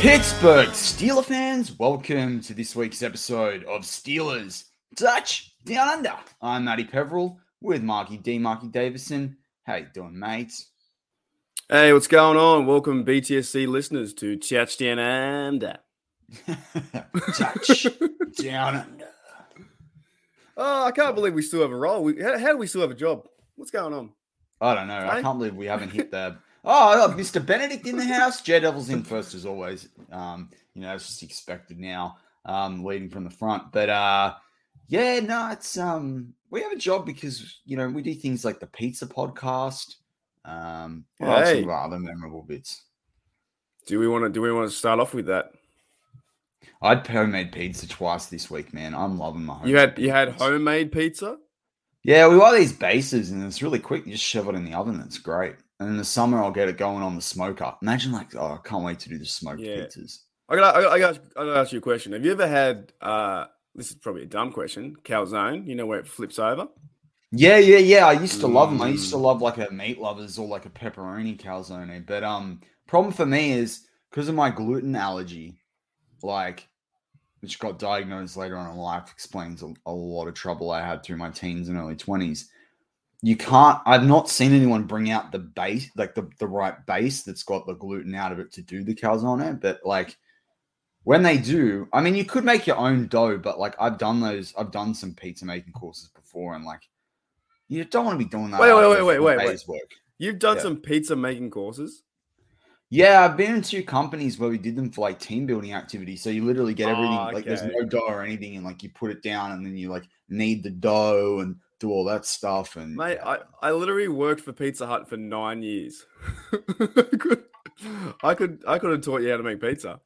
Pittsburgh Steeler fans, welcome to this week's episode of Steelers Touch Down Under. I'm Matty Peverell with Marky D, Marky Davison. How you doing, mates? Hey, what's going on? Welcome, BTSC listeners, to Touchdown Under. Touch Down Under. Oh, I can't believe we still have a role. We, how, how do we still have a job? What's going on? I don't know. I can't believe we haven't hit the. Oh, Mr. Benedict in the house. J Devils in first as always. Um, you know, it's just expected now, um, leading from the front. But uh, yeah, no, it's um, we have a job because you know we do things like the pizza podcast. Um, Hey. other memorable bits. Do we want to? Do we want to start off with that? I'd homemade pizza twice this week, man. I'm loving my. You had you had homemade pizza. Yeah, we buy these bases and it's really quick. You just shove it in the oven. It's great. And in the summer, I'll get it going on the smoker. Imagine like, oh, I can't wait to do the smoked Yeah. pizzas. I got I got I got to ask you a question. Have you ever had? uh This is probably a dumb question. Calzone. You know where it flips over? Yeah, yeah, yeah. I used to love them. I used to Mm. love like a meat lovers or like a pepperoni calzone. But um, problem for me is because of my gluten allergy, like which got diagnosed later on in life, explains a, a lot of trouble I had through my teens and early twenties. You can't. I've not seen anyone bring out the base, like the the right base that's got the gluten out of it to do the calzone. But like when they do, I mean, you could make your own dough, but like I've done those. I've done some pizza making courses before, and like you don't want to be doing that. Wait, wait, after wait, wait, wait, Work. You've done Yeah. some pizza making courses. Yeah, I've been in two companies where we did them for like team building activities. So you literally get everything Oh, like there's no dough or anything, and like you put it down, and then you like knead the dough and do all that stuff. And Mate, I, I literally worked for Pizza Hut for nine years. I could I could have taught you how to make pizza.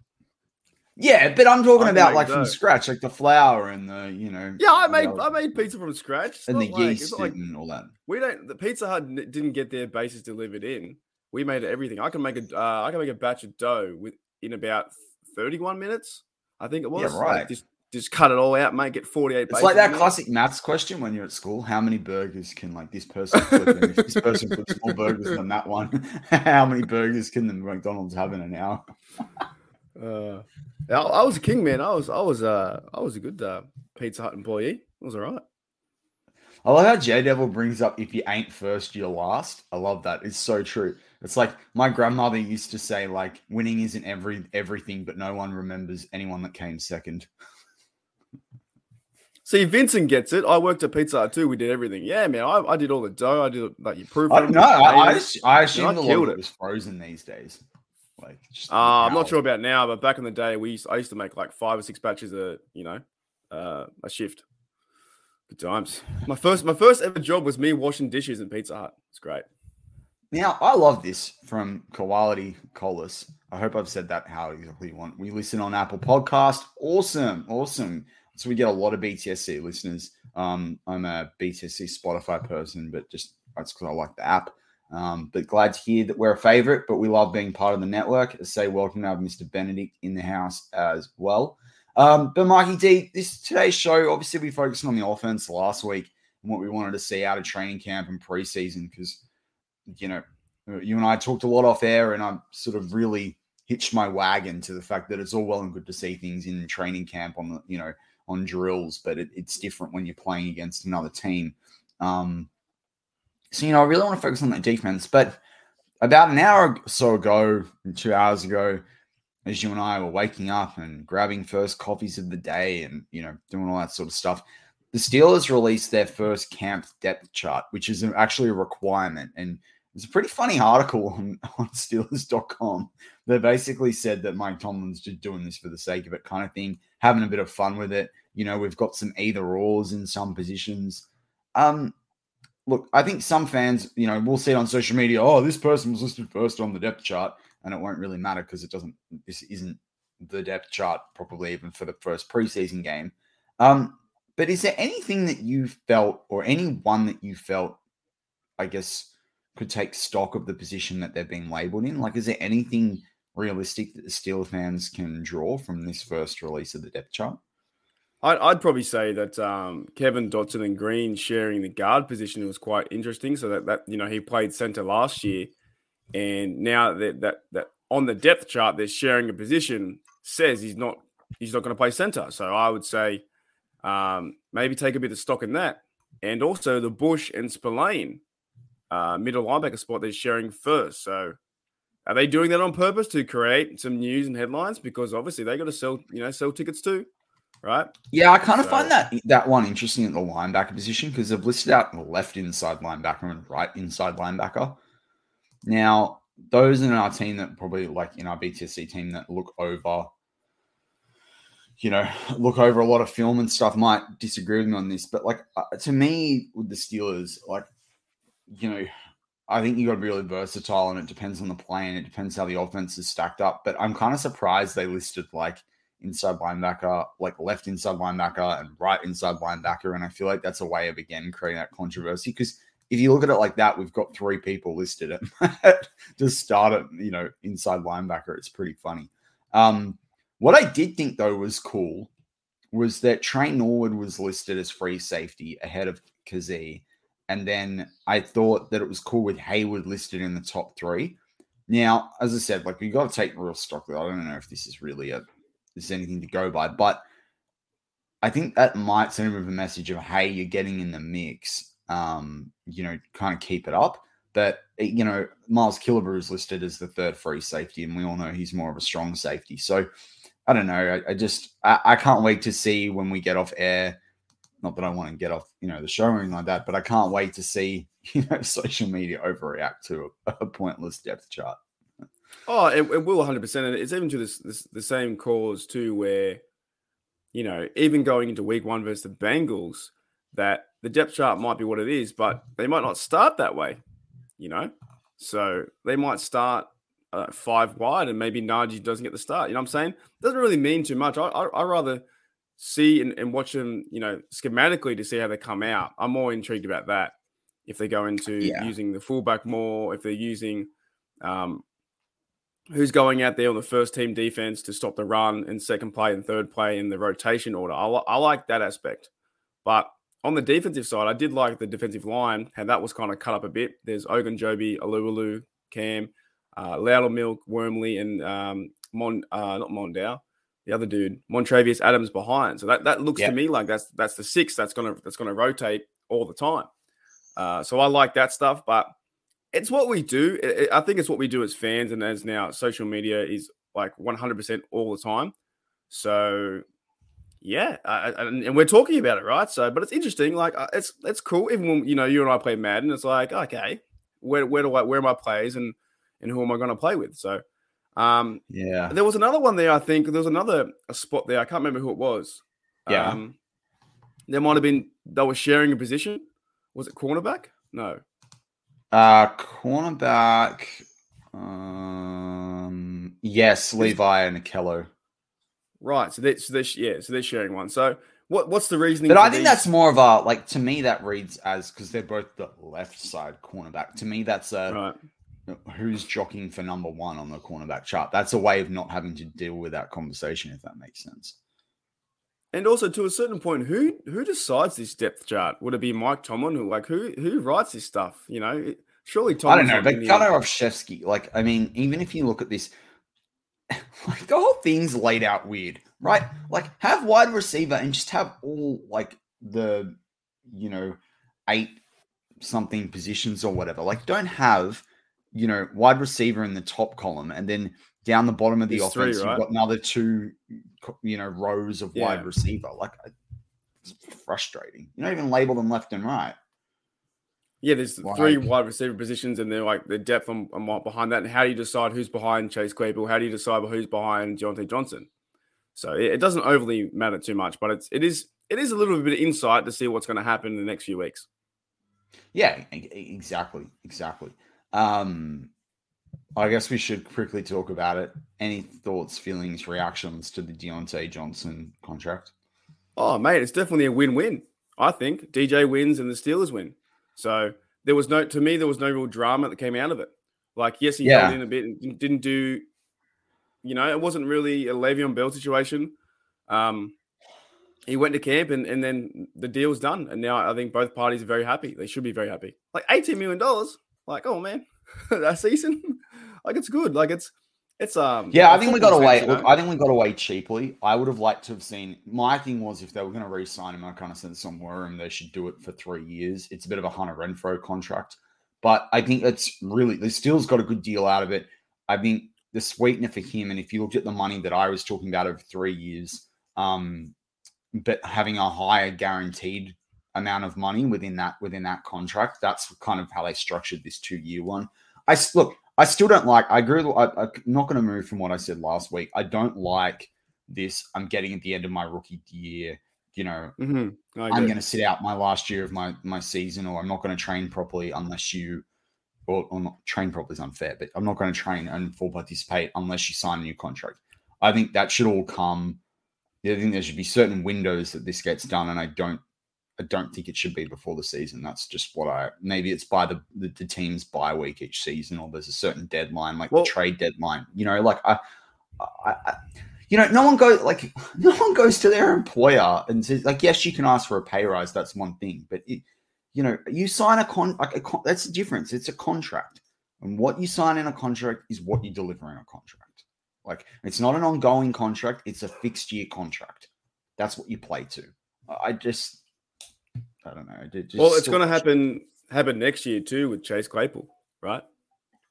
yeah, but I'm talking I about like from scratch, like the flour and the you know Yeah, I made I made pizza from scratch. It's and the like, yeast like and all that. we don't. The Pizza Hut didn't get their bases delivered in. We made everything. I can make a uh, I can make a batch of dough with in about thirty one minutes. I think it was. Like, right. just just cut it all out, make it forty eight. It's like that classic maths question when you're at school. How many burgers can like this person flip? And if this person flips more burgers than that one, how many burgers can the McDonald's have in an hour? Uh, I, I was a king, man. I was I was uh I was a good uh, Pizza Hut employee. It was all right. I love how J Devil brings up if you ain't first, you're last. I love that. It's so true. It's like my grandmother used to say, like, winning isn't every everything, but no one remembers anyone that came second. See, Vincent gets it. I worked at Pizza Hut too. We did everything. Yeah, man. I, I did all the dough. I did like you proof. I don't know. I, I, I, ass- I assumed I a lot killed it it. was frozen these days. Like, just Uh, I'm not sure about now, but back in the day, we used, I used to make like five or six batches a you know uh, a shift. Good times. My first my first ever job was me washing dishes in Pizza Hut. It's great. Now, I love this from Quality Colas. I hope I've said that how exactly you want. We listen on Apple Podcast. Awesome. Awesome. So we get a lot of BTSC listeners. Um, I'm a BTSC Spotify person, but just that's because I like the app. Um, but glad to hear that we're a favorite, but we love being part of the network. I say welcome to have Mr. Benedict in the house as well. Um, but Mikey D, this today's show, obviously we focused on the offense last week and what we wanted to see out of training camp and preseason because you know, you and I talked a lot off air, and I sort of really hitched my wagon to the fact that it's all well and good to see things in training camp on the you know on drills, but it, it's different when you're playing against another team. Um, so you know, I really want to focus on that defense. But about an hour or so ago, two hours ago, as you and I were waking up and grabbing first coffees of the day and you know doing all that sort of stuff, the Steelers released their first camp depth chart, which is actually a requirement. And it's a pretty funny article on, on Steelers.com. They basically said that Mike Tomlin's just doing this for the sake of it, kind of thing, having a bit of fun with it. You know, we've got some either ors in some positions. Um, look, I think some fans, you know, we'll see it on social media. Oh, this person was listed first on the depth chart, and it won't really matter because it doesn't. This isn't the depth chart, probably even for the first preseason game. Um, but is there anything that you felt, or anyone that you felt, I guess, could take stock of the position that they're being labeled in? Like, is there anything realistic that the Steel fans can draw from this first release of the depth chart? I'd, I'd probably say that um, Kevin Dotson and Green sharing the guard position was quite interesting. So that that you know he played center last year, and now that that that on the depth chart they're sharing a position says he's not he's not going to play center. So I would say um, maybe take a bit of stock in that, and also the Bush and Spillane uh, middle linebacker spot they're sharing first. So are they doing that on purpose to create some news and headlines? Because obviously they got to sell you know sell tickets too right? Yeah, I kind of so, find that that one interesting at the linebacker position because they've listed out left inside linebacker and right inside linebacker. Now, those in our team that probably like in our BTSC team that look over, you know, look over a lot of film and stuff might disagree with me on this, but like uh, to me with the Steelers, like you know. I think you got to be really versatile, and it depends on the play, and it depends how the offense is stacked up. But I'm kind of surprised they listed like inside linebacker, like left inside linebacker and right inside linebacker. And I feel like that's a way of again creating that controversy because if you look at it like that, we've got three people listed at to start at you know inside linebacker. It's pretty funny. Um, what I did think though was cool was that Tre Norwood was listed as free safety ahead of Kazee. And then I thought that it was cool with Heyward listed in the top three. Now, as I said, like we got to take real stock. Though. I don't know if this is really a this is anything to go by. But I think that might send him a message of, hey, you're getting in the mix. Um, you know, kind of keep it up. But eh, you know, Miles Killebrew is listed as the third free safety, and we all know he's more of a strong safety. So I don't know. I, I just I, I, can't wait to see when we get off air. Not that I want to get off, you know, the show or anything like that, but I can't wait to see, you know, social media overreact to a, a pointless depth chart. Oh, it, it will 100%. And it's even to this, this the same cause, too, where, you know, even going into week one versus the Bengals, that the depth chart might be what it is, but they might not start that way, you know? So they might start uh, five wide and maybe Najee doesn't get the start. You know what I'm saying? Doesn't really mean too much. I, I, I rather see and, and, watch them, you know, schematically to see how they come out. I'm more intrigued about that. If they go into yeah. using the fullback more, if they're using um, who's going out there on the first team defense to stop the run and second play and third play in the rotation order. I, I like that aspect. But on the defensive side, I did like the defensive line, how that was kind of cut up a bit. There's Ogunjobi, Alualu, Cam, uh, Loudermilk, Wormley, and um, Mon, uh, not Mondow, the other dude, Montravius Adams behind. So that, that looks to me like that's that's the six that's gonna that's gonna rotate all the time. Uh, so I like that stuff, but it's what we do. I think it's what we do as fans, and as now social media is like 100% all the time. So, yeah, and we're talking about it, right? So, but it's interesting. Like, uh, it's it's cool. Even when you know you and I play Madden, it's like, okay, where where do I where are my plays and and who am I going to play with? So, um, yeah, there was another one there. I think there was another a spot there. I can't remember who it was. Yeah, um, there might have been they were sharing a position. Was it cornerback? No. Uh, cornerback. Um, yes, Levi and Ahkello. Right. So they're, so they're yeah. So they're sharing one. So what what's the reasoning? But I think these? that's more of a like to me that reads as because they're both the left side cornerback. To me, that's a right. Who's jockeying for number one on the cornerback chart. That's a way of not having to deal with that conversation, if that makes sense. And also, to a certain point, who who decides this depth chart? Would it be Mike Tomlin? Who like who who writes this stuff? You know, surely Tomlin's I don't know, but Gunnar Olszewski, like I mean, even if you look at this, like the whole thing's laid out weird, right? Like have wide receiver and just have all like the you know eight something positions or whatever. Like don't have you know wide receiver in the top column and then down the bottom of the There's offense three, right? you've got another two you know rows of Yeah. wide receiver. Like it's frustrating. You don't even label them left and right. Yeah, there's three wide receiver positions, and they're like the depth on, on what behind that. And how do you decide who's behind Chase Claypool? How do you decide who's behind Diontae Johnson? So it, it doesn't overly matter too much, but it's it is it is a little bit of insight to see what's going to happen in the next few weeks. Yeah, exactly, exactly. Um, I guess we should quickly talk about it. Any thoughts, feelings, reactions to the Diontae Johnson contract? Oh, mate, it's definitely a win-win. I think DJ wins and the Steelers win. So there was no, to me, there was no real drama that came out of it. Like, yes, he Yeah. held in a bit and didn't- do, you know, it wasn't really a Le'Veon Bell situation. Um, he went to camp and, and then the deal's done. And now I think both parties are very happy. They should be very happy. Like $18 million. Like, oh man, that season. like it's good. Like it's it's um Yeah, I think we got away. you know? I think we got away cheaply. I would have liked to have seen. My thing was if they were going to re-sign him, I kind of said somewhere, and they should do it for three years. It's a bit of a Hunter Renfrow contract, but I think it's really the Steelers got a good deal out of it. I think the sweetener for him, and if you looked at the money that I was talking about over three years, um, but having a higher guaranteed amount of money within that within that contract, that's kind of how they structured this two-year one. I look. I still don't like. I agree. with- I, I'm not going to move from what I said last week. I don't like this. I'm getting at the end of my rookie year. You know, Mhm. I I'm going to sit out my last year of my my season, or I'm not going to train properly unless you, or, or not train properly is unfair, but I'm not going to train and full participate unless you sign a new contract. I think that should all come. I think there should be certain windows that this gets done, and I don't. I don't think it should be before the season. That's just what I. Maybe it's by the the, the team's bye week each season, or there's a certain deadline, like Well- the trade deadline. You know, like I, I, I you know, no one goes like no one goes to their employer and says like, yes, you can ask for a pay rise. That's one thing, but it, you know, you sign a con like a con- that's the difference. It's a contract, and what you sign in a contract is what you deliver in a contract. Like it's not an ongoing contract; it's a fixed year contract. That's what you play to. I just, I don't know. it just Well, it's going to happen happen next year too with Chase Claypool, right?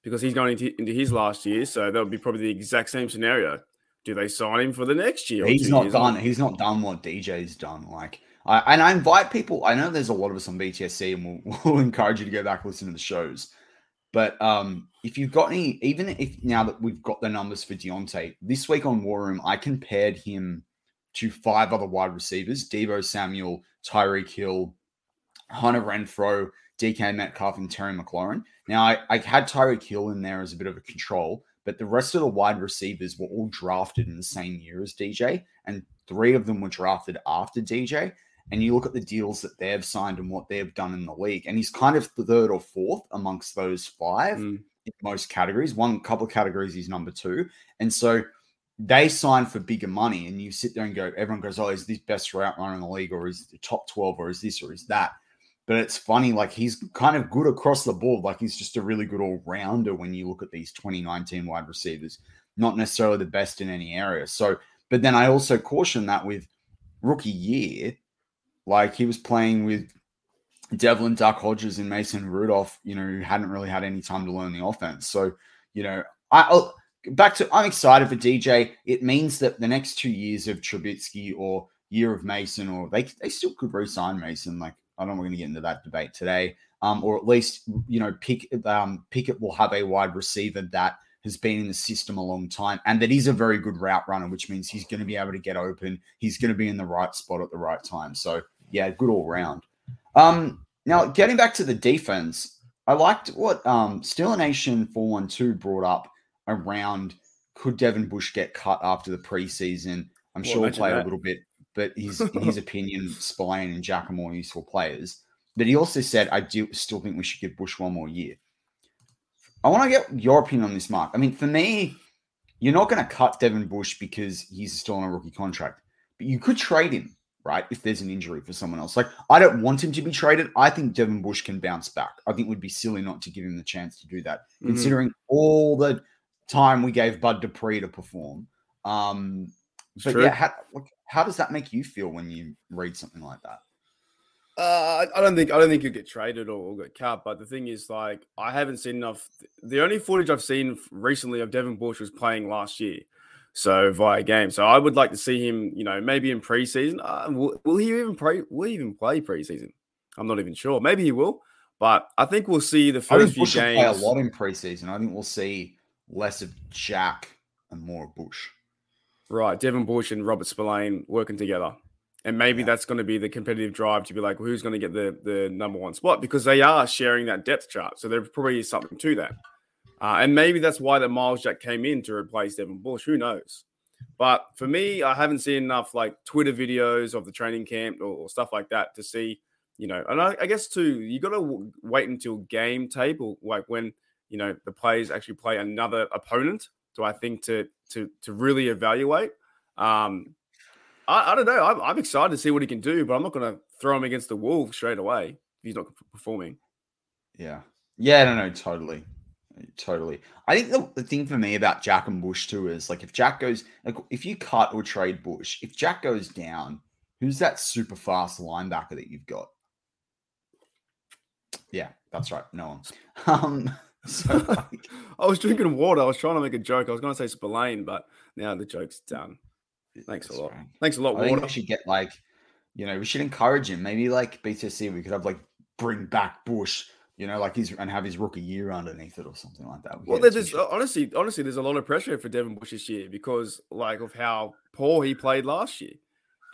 Because he's going into, into his last year, so that would be probably the exact same scenario. Do they sign him for the next year? He's not years? done. He's not done what DJ's done. Like, I, and I invite people. I know there's a lot of us on BTSC, and we'll, we'll encourage you to go back and listen to the shows. But um, if you've got any, even if now that we've got the numbers for Diontae this week on War Room, I compared him to five other wide receivers: Deebo Samuel, Tyreek Hill, Hunter Renfrow, DK Metcalf, and Terry McLaurin. Now, I, I had Tyreek Hill in there as a bit of a control, but the rest of the wide receivers were all drafted in the same year as DJ, and three of them were drafted after DJ. And you look at the deals that they've signed and what they've done in the league, and he's kind of third or fourth amongst those five Mm. in most categories. One couple of categories, he's number two. And so they sign for bigger money, and you sit there and go, everyone goes, Oh, is this best route runner in the league, or is the top 12, or is this, or is that? But it's funny, like he's kind of good across the board. Like he's just a really good all rounder when you look at these 2019 wide receivers, not necessarily the best in any area. So, but then I also caution that with rookie year, like he was playing with Devlin Duck Hodges and Mason Rudolph, you know, who hadn't really had any time to learn the offense. So, you know, I I'll, back to I'm excited for DJ. It means that the next two years of Trubisky or year of Mason, or they they still could re-sign Mason. Like I don't know we're going to get into that debate today. Um, or at least you know, Pick um, Pickett will have a wide receiver that has been in the system a long time and that is a very good route runner, which means he's going to be able to get open. He's going to be in the right spot at the right time. So yeah, good all round. Um, now getting back to the defense, I liked what um Steel Nation 412 brought up around could Devin Bush get cut after the preseason? I'm Well, sure we'll play a little bit, but his in his opinion, Spillane and Jack are more useful players. But he also said, I do still think we should give Bush one more year. I want to get your opinion on this, Mark. I mean, for me, you're not going to cut Devin Bush because he's still on a rookie contract, but you could trade him, right? If there's an injury for someone else. Like, I don't want him to be traded. I think Devin Bush can bounce back. I think it would be silly not to give him the chance to do that, Mhm. considering all the time we gave Bud Dupree to perform. Um, but true. yeah, how, how does that make you feel when you read something like that? Uh, I- don't think I don't think you'll get traded or, or get cut. But the thing is, like, I haven't seen enough. The only footage I've seen recently of Devin Bush was playing last year, so via game. So I would like to see him. You know, maybe in preseason. Uh, will, will he even play? Will he even play preseason? I'm not even sure. Maybe he will, but I think we'll see the first few Bush will play games. a lot in preseason. I think we'll see less of Jack and more of Bush. Right, Devin Bush and Robert Spillane working together. And maybe Yeah. that's going to be the competitive drive to be like, well, who's going to get the, the number one spot? Because they are sharing that depth chart. So there probably is something to that. Uh, and maybe that's why that Myles Jack came in to replace Devin Bush. Who knows? But for me, I haven't seen enough like Twitter videos of the training camp or, or stuff like that to see, you know, and I, I guess too, you got to w- wait until game or like when, you know, the players actually play another opponent. Do I think to to to really evaluate? Um, I, I don't know. I'm, I'm excited to see what he can do, but I'm not going to throw him against the Wolves straight away if he's not performing. Yeah. Yeah, no, no, totally. Totally. I think the, the thing for me about Jack and Bush too is like if Jack goes like if you cut or trade Bush, if Jack goes down, who's that super fast linebacker that you've got? Yeah, that's right. No one. Um so I was drinking water. I was trying to make a joke. I was going to say Spillane, but now the joke's done. Thanks a lot. right. Thanks a lot, I think water. we should get like, you know, we should encourage him. Maybe like BTC, we could have like bring back Bush, you know, like he's and have his rookie year underneath it or something like that. We Well, there's it. honestly, honestly, there's a lot of pressure for Devin Bush this year because, like, of how poor he played last year,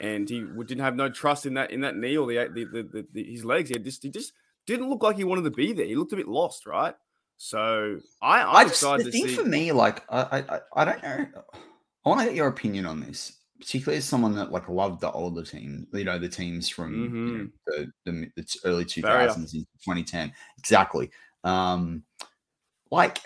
and he didn't have no trust in that in that knee or the the, the, the, the his legs. He just he just didn't look like he wanted to be there. He looked a bit lost, right? So I I'm I just excited the to thing see. for me, like I, I I- don't know. I want to get your opinion on this, particularly as someone that like loved the older team, you know, the teams from you know, the, the the early two thousands into twenty ten, exactly. Um, like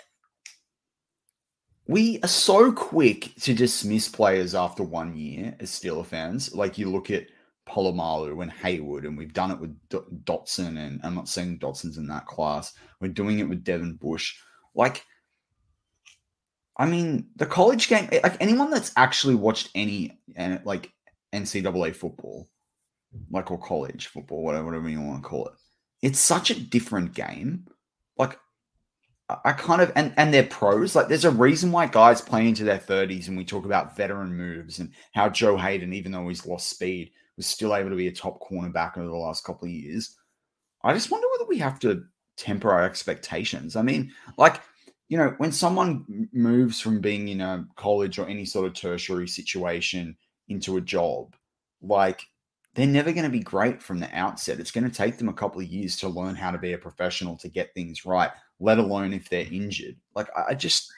we are so quick to dismiss players after one year as Steeler fans. Like you look at Polamalu and Haywood, and we've done it with D- Dotson, and I'm not saying Dotson's in that class. We're doing it with Devin Bush. Like, I mean, the college game, eh, like anyone that's actually watched any like NCAA football, like or college football, whatever, whatever you want to call it, it's such a different game. Like, I kind of and and they're pros. Like, there's a reason why guys play into their 30s, and we talk about veteran moves and how Joe Haden, even though he's lost speed, was still able to be a top cornerback over the last couple of years. I just wonder whether we have to temper our expectations. I mean, like, you know, when someone moves from being in a college or any sort of tertiary situation into a job, like, they're never going to be great from the outset. It's going to take them a couple of years to learn how to be a professional to get things right, let alone if they're injured. Like, I just,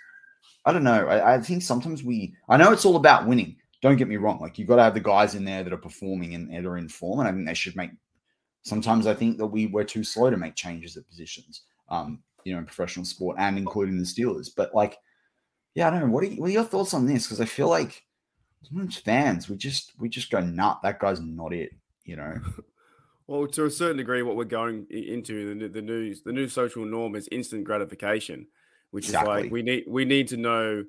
I don't know. I, I think sometimes we, I know it's all about winning. Don't get me wrong. Like, you've got to have the guys in there that are performing and that are in form. And I think they should make, sometimes I think that we, we're too slow to make changes at positions, um, you know, in professional sport and including the Steelers. But, like, yeah, I don't know. What are, you, what are your thoughts on this? Because I feel like sometimes fans, we just, we just go, nut, that guy's not it, you know? Well, to a certain degree, what we're going into the, the news, the new social norm is instant gratification, which is like we need we need to know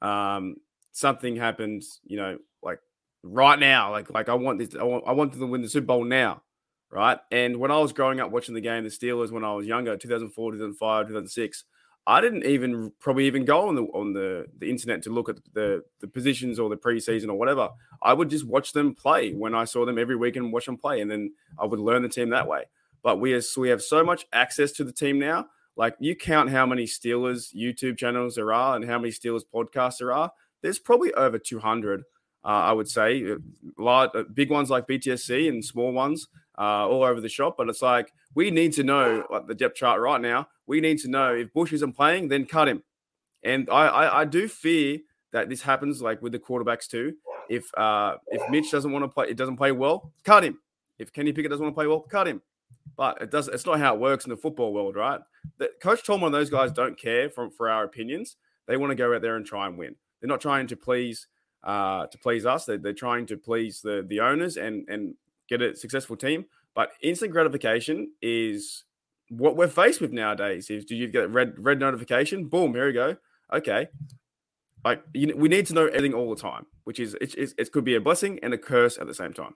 um, something happens, you know, like right now. Like like I want this, I want I want them to win the Super Bowl now, right? And when I was growing up watching the game, the Steelers when I was younger, 2004, 2005, 2006. I didn't even probably even go on the on the, the internet to look at the the positions or the preseason or whatever. I would just watch them play when I saw them every week and watch them play, and then I would learn the team that way. But we have, we have so much access to the team now. Like you count how many Steelers YouTube channels there are and how many Steelers podcasts there are. There's probably over 200. Uh, I would say Uh, large, uh, big ones like BTSC and small ones uh, all over the shop. But it's like we need to know like the depth chart right now. We need to know if Bush isn't playing, then cut him. And I, I, I do fear that this happens like with the quarterbacks too. If uh, if Mitch doesn't want to play, it doesn't play well, cut him. If Kenny Pickett doesn't want to play well, cut him. But it does. It's not how it works in the football world, right? The, Coach Tomlin and those guys don't care for, for our opinions. They want to go out there and try and win. They're not trying to please uh, to please us. They're, they're trying to please the the owners and and get a successful team. But instant gratification is what we're faced with nowadays. Is do you get red red notification? Boom, here we go. Okay, like you, we need to know everything all the time, which is it could be a blessing and a curse at the same time.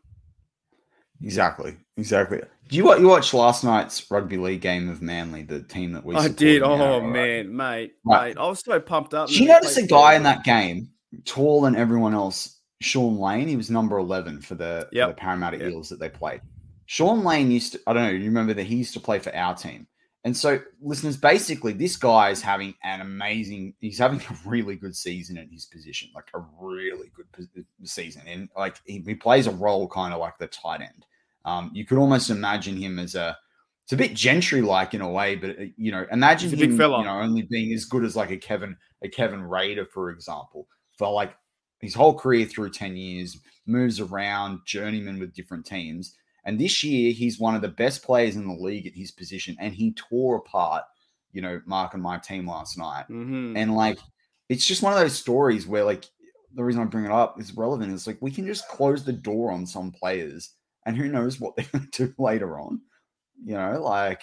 Exactly, exactly. Do you what you watched last night's rugby league game of Manly, the team that we? I did. Oh man, mate, right. mate, I was so pumped up. Did you notice a guy in that game, taller than everyone else, Shaun Lane? He was number eleven for the, yep. for the Parramatta yep. Eels that they played. Shaun Lane used to. I don't know. You remember that he used to play for our team. And so, listeners, basically, this guy is having an amazing, he's having a really good season in his position, like a really good season. And like he, he plays a role kind of like the tight end. Um, you could almost imagine him as a, it's a bit gentry like in a way, but uh, you know, imagine him, you know, only being as good as like a Kevin, a Kevin Rader, for example, for like his whole career through 10 years, moves around, journeyman with different teams and this year, he's one of the best players in the league at his position, and he tore apart, you know, Mark and my team last night. Mm-hmm. And like, it's just one of those stories where, like, the reason I bring it up is relevant. It's like we can just close the door on some players, and who knows what they're going to do later on. You know, like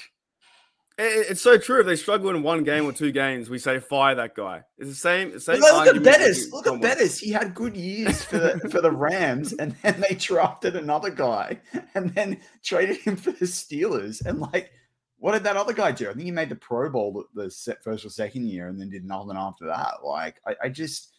it's so true. If they struggle in one game or two games, we say fire that guy. It's the same. same look at Bettis. Look at Bettis. He had good years for the for the Rams, and then they drafted another guy, and then traded him for the Steelers. And like, what did that other guy do? I think he made the Pro Bowl the first or second year, and then did nothing after that. Like, I, I just,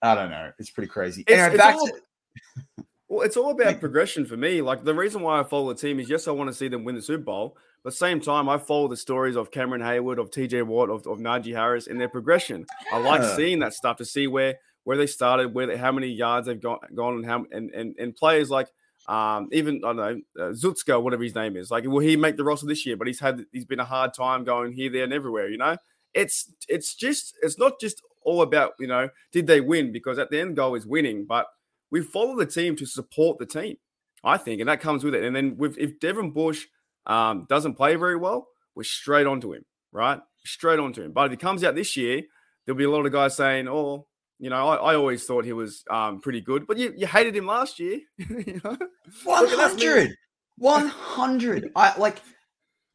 I don't know. It's pretty crazy. It's, anyway, it's back all, to. well, it's all about progression for me. Like the reason why I follow the team is yes, I want to see them win the Super Bowl. But same time, I follow the stories of Cameron Heyward, of TJ Watt, of, of Najee Harris in their progression. I like seeing that stuff to see where where they started, where they, how many yards they've gone, gone and how and, and, and players like um, even I don't know uh, Zutska, whatever his name is. Like, will he make the roster this year? But he's had he's been a hard time going here, there, and everywhere. You know, it's it's just it's not just all about you know did they win because at the end goal is winning, but we follow the team to support the team. I think, and that comes with it. And then with if Devin Bush um, doesn't play very well, we're straight onto him, right? Straight onto him. But if he comes out this year, there'll be a lot of guys saying, "Oh, you know, I, I always thought he was um, pretty good, but you, you hated him last year." you know? 100, 100. I like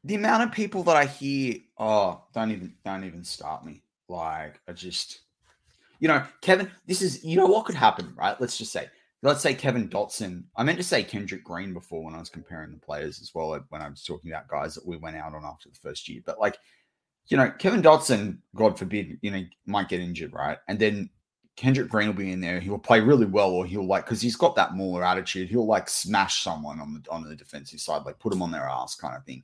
the amount of people that I hear. Oh, don't even, don't even start me. Like, I just, you know, Kevin. This is, you know, what could happen, right? Let's just say let's say Kevin Dotson. I meant to say Kendrick Green before when I was comparing the players as well, when I was talking about guys that we went out on after the first year. But like, you know, Kevin Dotson, God forbid, you know, might get injured, right? And then Kendrick Green will be in there. He'll play really well, or he'll like because he's got that Mauler attitude. He'll like smash someone on the on the defensive side, like put them on their ass, kind of thing.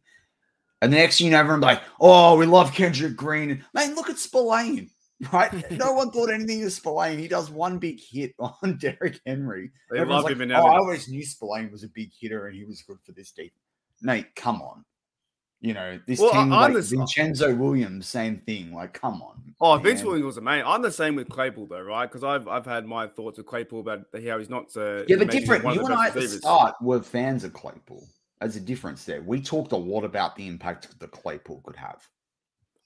And the next thing you know, everyone's like, "Oh, we love Kendrick Green." Man, look at Spillane right? no one thought anything of Spillane. He does one big hit on Derrick Henry. They Everyone's love like, him. oh, I always knew Spillane was a big hitter and he was good for this team. Nate, come on. You know, this well, team, like the, Vincenzo Williams, same thing. Like, come on. Oh, man. Vince Williams was amazing. I'm the same with Claypool, though, right? Because I've I've had my thoughts of Claypool about how he's not. Uh, yeah, but different. You and I at the start were fans of Claypool. There's a difference there, we talked a lot about the impact that Claypool could have.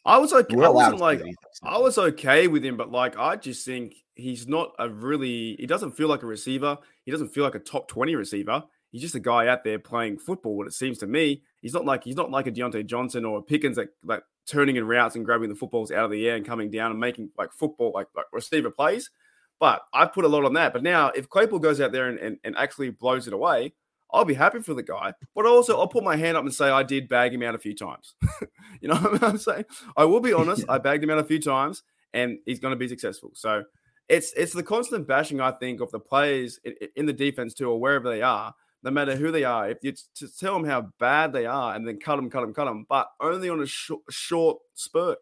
I was okay. I wasn't like I was okay with him, but like I just think he's not a really. He doesn't feel like a receiver. He doesn't feel like a top twenty receiver. He's just a guy out there playing football. What it seems to me, he's not like he's not like a Diontae Johnson or a Pickens that like turning in routes and grabbing the footballs out of the air and coming down and making like football like, like receiver plays. But I put a lot on that. But now if Claypool goes out there and, and, and actually blows it away, I'll be happy for the guy, but also I'll put my hand up and say I did bag him out a few times. you know what I'm saying? I will be honest, I bagged him out a few times and he's going to be successful. So it's it's the constant bashing, I think, of the players in, the defense too, or wherever they are, no matter who they are. If you to tell them how bad they are and then cut them, cut them, cut them, but only on a short, short spurt,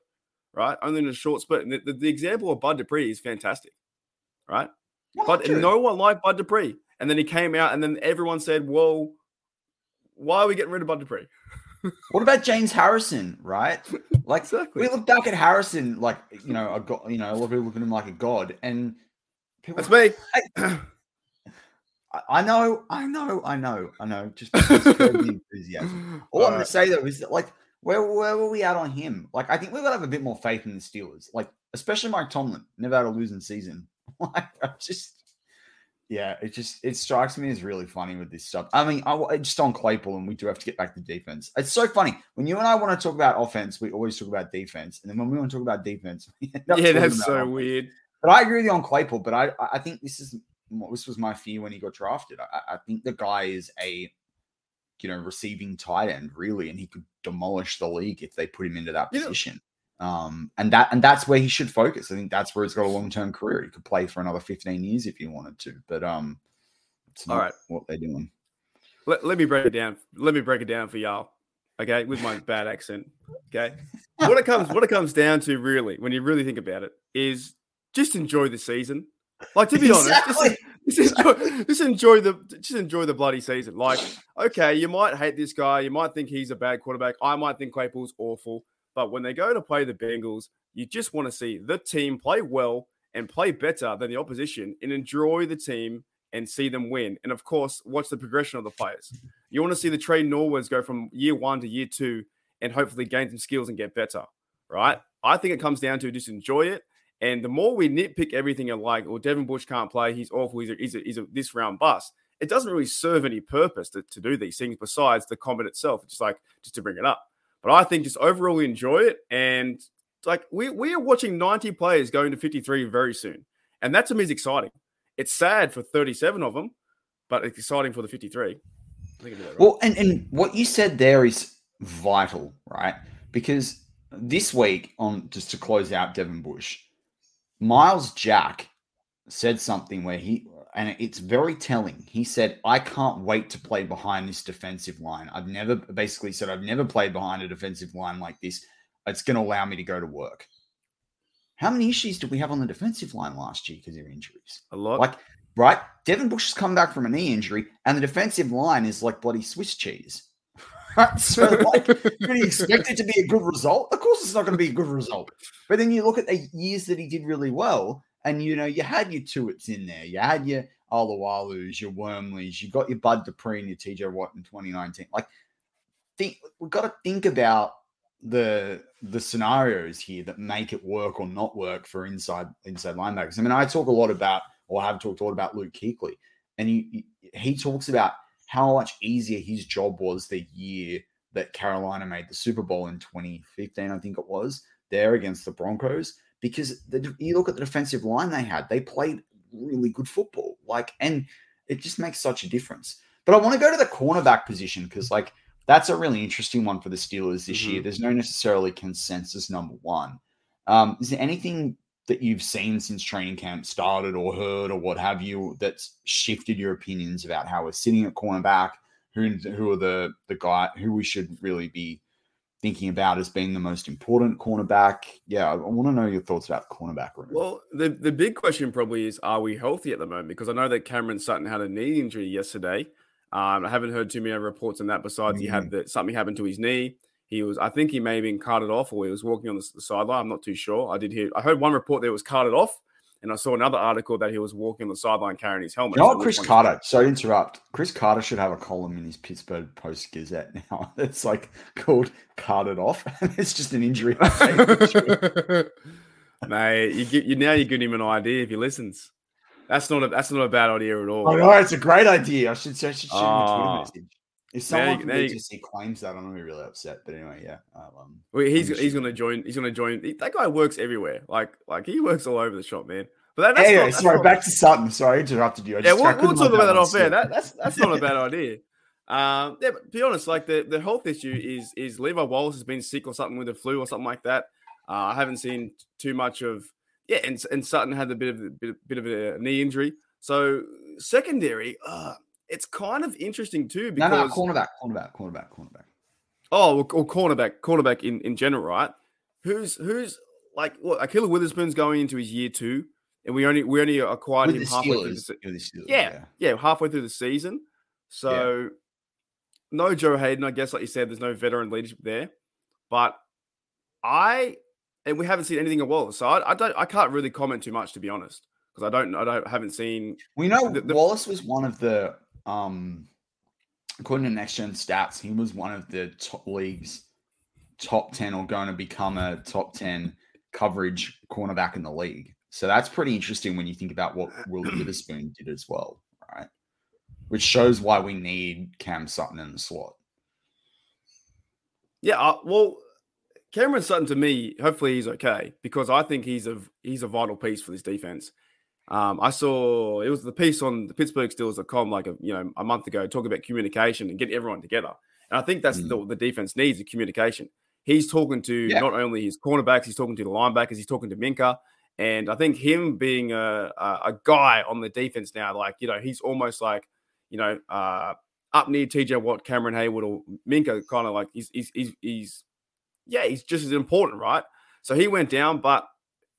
right? Only in a short spurt. And the, the, the example of Bud Dupree is fantastic, right? But no one liked Bud Dupree. And then he came out, and then everyone said, "Well, why are we getting rid of Bud Dupree?" what about James Harrison? Right? Like exactly. we look back at Harrison, like you know, a god. You know, a lot of people look at him like a god, and people. That's me. I, I know, I know, I know, I know. Just the enthusiasm. All, All I'm right. to say though is that, like, where where were we at on him? Like, I think we've got to have a bit more faith in the Steelers. Like, especially Mike Tomlin, never had a losing season. Like, I just yeah, it just it strikes me as really funny with this stuff. I mean, I just on Claypool, and we do have to get back to defense. It's so funny when you and I want to talk about offense, we always talk about defense, and then when we want to talk about defense, yeah, that's so offense. weird. But I agree with you on Claypool. But I I think this is this was my fear when he got drafted. I, I think the guy is a you know receiving tight end really, and he could demolish the league if they put him into that position. Um, and that and that's where he should focus. I think that's where he's got a long term career. He could play for another 15 years if he wanted to, but um, it's not All right. what they're doing. Let, let me break it down. Let me break it down for y'all. Okay, with my bad accent. Okay, what it comes what it comes down to really, when you really think about it, is just enjoy the season. Like to be Exactly. honest, just, just, enjoy, just enjoy the just enjoy the bloody season. Like, okay, you might hate this guy, you might think he's a bad quarterback. I might think Claypool's awful, but when they go to play the Bengals, you just want to see the team play well and play better than the opposition and enjoy the team and see them win. And of course, watch the progression of the players. You want to see the Tre Norwoods go from year one to year two and hopefully gain some skills and get better, right? I think it comes down to just enjoy it. And the more we nitpick everything and like, well, Devin Bush can't play, he's awful, he's a, he's a, he's a this round bust. It doesn't really serve any purpose to, to do these things besides the comment itself, just like just to bring it up. But I think just overall enjoy it. And like we, we are watching 90 players going to 53 very soon. And that to me is exciting. It's sad for 37 of them, but it's exciting for the 53. I think it'll be all right. Well, and, and what you said there is vital, right? Because this week, on just to close out Devin Bush, Myles Jack said something where he, and it's very telling. He said, I can't wait to play behind this defensive line. I've never, basically said, I've never played behind a defensive line like this. It's going to allow me to go to work. How many issues did we have on the defensive line last year because of injuries? a lot. Like, right? Devin Bush has come back from a knee injury, and the defensive line is like bloody Swiss cheese. Right? So, like, can you expect it to be a good result? Of course, it's not going to be a good result. But then you look at the years that he did really well, and you know, you had your Tuitts in there, you had your Alualus, your Wormleys, you got your Bud Dupree and your TJ Watt in 2019. Like, think we've got to think about the the scenarios here that make it work or not work for inside inside linebackers. I mean, I talk a lot about, or have talked a lot about Luke Kuechly, and he he talks about how much easier his job was the year that Carolina made the Super Bowl in 2015, I think it was, there against the Broncos. Because the, you look at the defensive line they had, they played really good football. Like, and it just makes such a difference. But I want to go to the cornerback position because, like, that's a really interesting one for the Steelers this year. There's no necessarily consensus number one. Um, is there anything that you've seen since training camp started or heard or what have you that's shifted your opinions about how we're sitting at cornerback? Who who are the the guy who we should really be thinking about as being the most important cornerback? Yeah, I, want to know your thoughts about the cornerback room. Well, the, the big question probably is are we healthy at the moment? Because I know that Cameron Sutton had a knee injury yesterday. Um, I haven't heard too many reports on that besides he had that something happened to his knee. He was, I think he may have been carted off or he was walking on the, the sideline. I'm not too sure. I did hear, I heard one report that it was carted off, and I saw another article that he was walking on the sideline carrying his helmet. You know So Chris Carter? Sorry to interrupt. Chris Carter should have a column in his Pittsburgh Post Gazette now. It's like called "Carted Off," and it's just an injury. Mate, you, gi- you now you're giving him an idea if he listens. That's not a that's not a bad idea at all. I know it's a great idea. I should, I should shoot him a Twitter Oh. message. If someone from you- BTC claims that, I'm gonna be really upset. But anyway, yeah. Um, Well, he's he's gonna join. He's gonna join. he- that guy works everywhere. Like like he works all over the shop, man. But that, that's anyway, not, that's sorry. not- Back to Sutton. Sorry, I interrupted you. I yeah, just, we'll, we'll talk about that off air. That, that's that's not a bad idea. Um, yeah, but be honest, like the, the health issue is is Levi Wallace has been sick or something with the flu or something like that. Uh, I haven't seen too much of yeah, and and Sutton had a bit of a bit, bit of a knee injury. So secondary, uh, it's kind of interesting too because no, cornerback, cornerback, cornerback, cornerback. Oh, or, or cornerback, cornerback in, in general, right? Who's who's like well, Ahkello Witherspoon's going into his year two, and we only we only acquired With him halfway through. The, Steelers. with the Steelers, yeah, yeah, halfway through the season. So no Joe Haden, I guess, like you said, there's no veteran leadership there. But I and we haven't seen anything of Wallace, so I, I don't, I can't really comment too much to be honest, because I don't, I don't, haven't seen. We know The- the- Wallace was one of the, um, according to Next Gen Stats, he was one of the top leagues, top 10 or going to become a top 10 coverage cornerback in the league. So that's pretty interesting when you think about what Will Witherspoon did as well, right? Which shows why we need Cam Sutton in the slot. Yeah, uh, well, Cameron Sutton to me, hopefully he's okay because I think he's a he's a vital piece for this defense. Um, I saw it was the piece on the Pittsburgh Steelers.com like a you know a month ago talking about communication and get everyone together. And I think that's mm. the, the defense needs the communication. He's talking to yeah. not only his cornerbacks, he's talking to the linebackers, he's talking to Minkah, And I think him being a, a, a guy on the defense now, like, you know, he's almost like, you know, uh, up near TJ Watt, Cameron Heyward, or Minkah, kind of like he's, he's, he's, he's, yeah, he's just as important, right? So he went down, but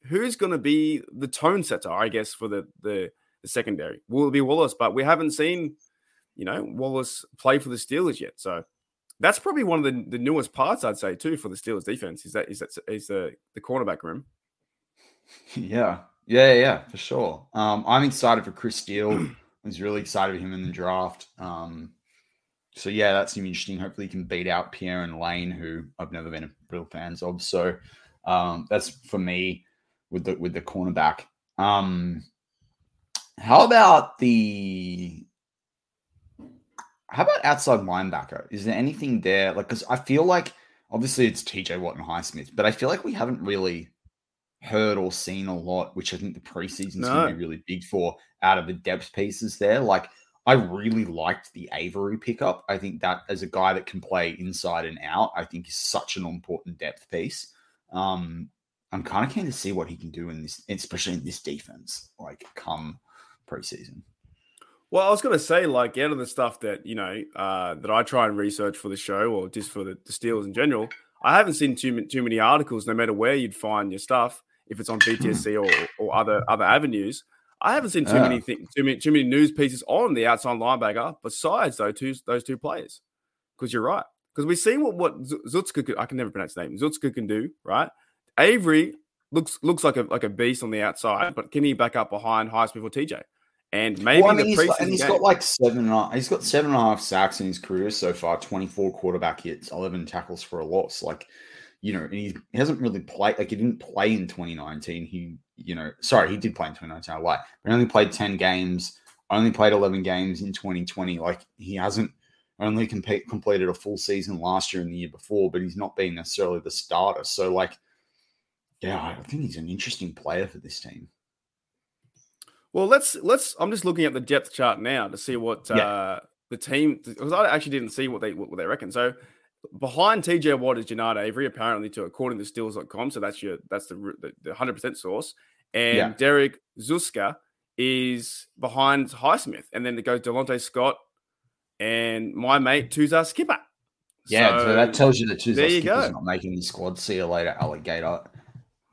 who's going to be the tone setter, I guess, for the, the, the secondary? Will it be Wallace? But we haven't seen, you know, Wallace play for the Steelers yet. So that's probably one of the, the newest parts, I'd say, too, for the Steelers defense is that is that is the the cornerback room. Yeah, yeah, yeah, for sure. Um, I'm excited for Chris Steele. I was really excited for him in the draft. Um, so yeah, that seems interesting. Hopefully, he can beat out Pierre and Lane, who I've never been a real fans of. So um, that's for me with the with the cornerback. Um, how about the how about outside linebacker? Is there anything there? Like, because I feel like obviously it's TJ Watt and Highsmith, but I feel like we haven't really heard or seen a lot, which I think the preseason is no. going to be really big for out of the depth pieces there. Like, I really liked the Avery pickup. I think that as a guy that can play inside and out, I think is such an important depth piece. Um, I'm kind of keen to see what he can do in this, especially in this defense, like come preseason. Well, I was going to say, like, out of the stuff that you know uh, that I try and research for the show, or just for the, the Steelers in general, I haven't seen too too many articles. No matter where you'd find your stuff, if it's on BTSC or, or other other avenues, I haven't seen too yeah. many th- too many too many news pieces on the outside linebacker besides those two those two players. Because you're right. Because we've seen what what Tuszka could, I can never pronounce his name. Tuszka can do right. Avery looks looks like a like a beast on the outside, but can he back up behind Highsmith or TJ? And maybe well, I mean, he's got, and he's game. got like seven and a half, he's got seven and a half sacks in his career so far, 24 quarterback hits, 11 tackles for a loss. Like, you know, he, he hasn't really played, like, he didn't play in 2019. He, you know, sorry, he did play in 2019. I lied. But he only played 10 games, only played 11 games in 2020. Like, he hasn't only completed a full season last year and the year before, but he's not been necessarily the starter. So, like, yeah, I think he's an interesting player for this team. Well, let's let's. I'm just looking at the depth chart now to see what yeah. uh, the team because I actually didn't see what they what they reckon. So behind TJ Watt is Genard Avery, apparently to according to Steelers.com. So that's your that's the the hundred percent source. And yeah. Derrek Tuszka is behind Highsmith, and then it goes Delontae Scott and my mate Tuzar Skipper. Yeah, so, so that tells you that Tuzar Skipper's not making the squad. See you later, alligator.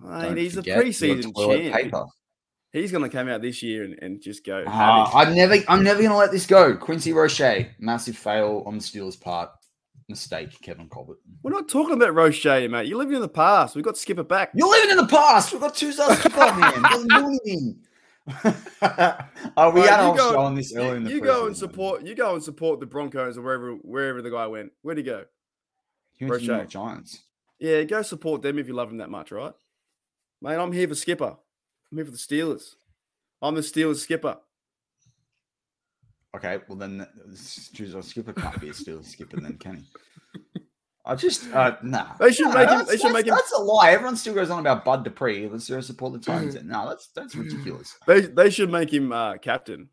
Mate, he's a preseason champ. He's going to come out this year and, and just go. Uh, I'm never, I'm never going to let this go. Quincy Roche, massive fail on the Steelers' part. Mistake, Kevin Colbert. We're not talking about Roche, mate. You're living in the past. We've got to skip it back. You're living in the past. We've got two stars skip man. Doesn't do anything. oh, we right, had a show on this earlier in the You go and support. You go and support the Broncos or wherever wherever the guy went. Where'd he go? He went Roche. Giants. Yeah, go support them if you love them that much, right? Mate, I'm here for Skipper. I'm here for the Steelers. I'm the Steelers skipper. Okay, well then choose a skipper can't be a Steelers skipper then, can he? I just uh nah. They should make him. They should make him. That's a lie. Everyone still goes on about Bud Dupree. Let's support the Titans. no, that's that's ridiculous. They they should make him uh, captain,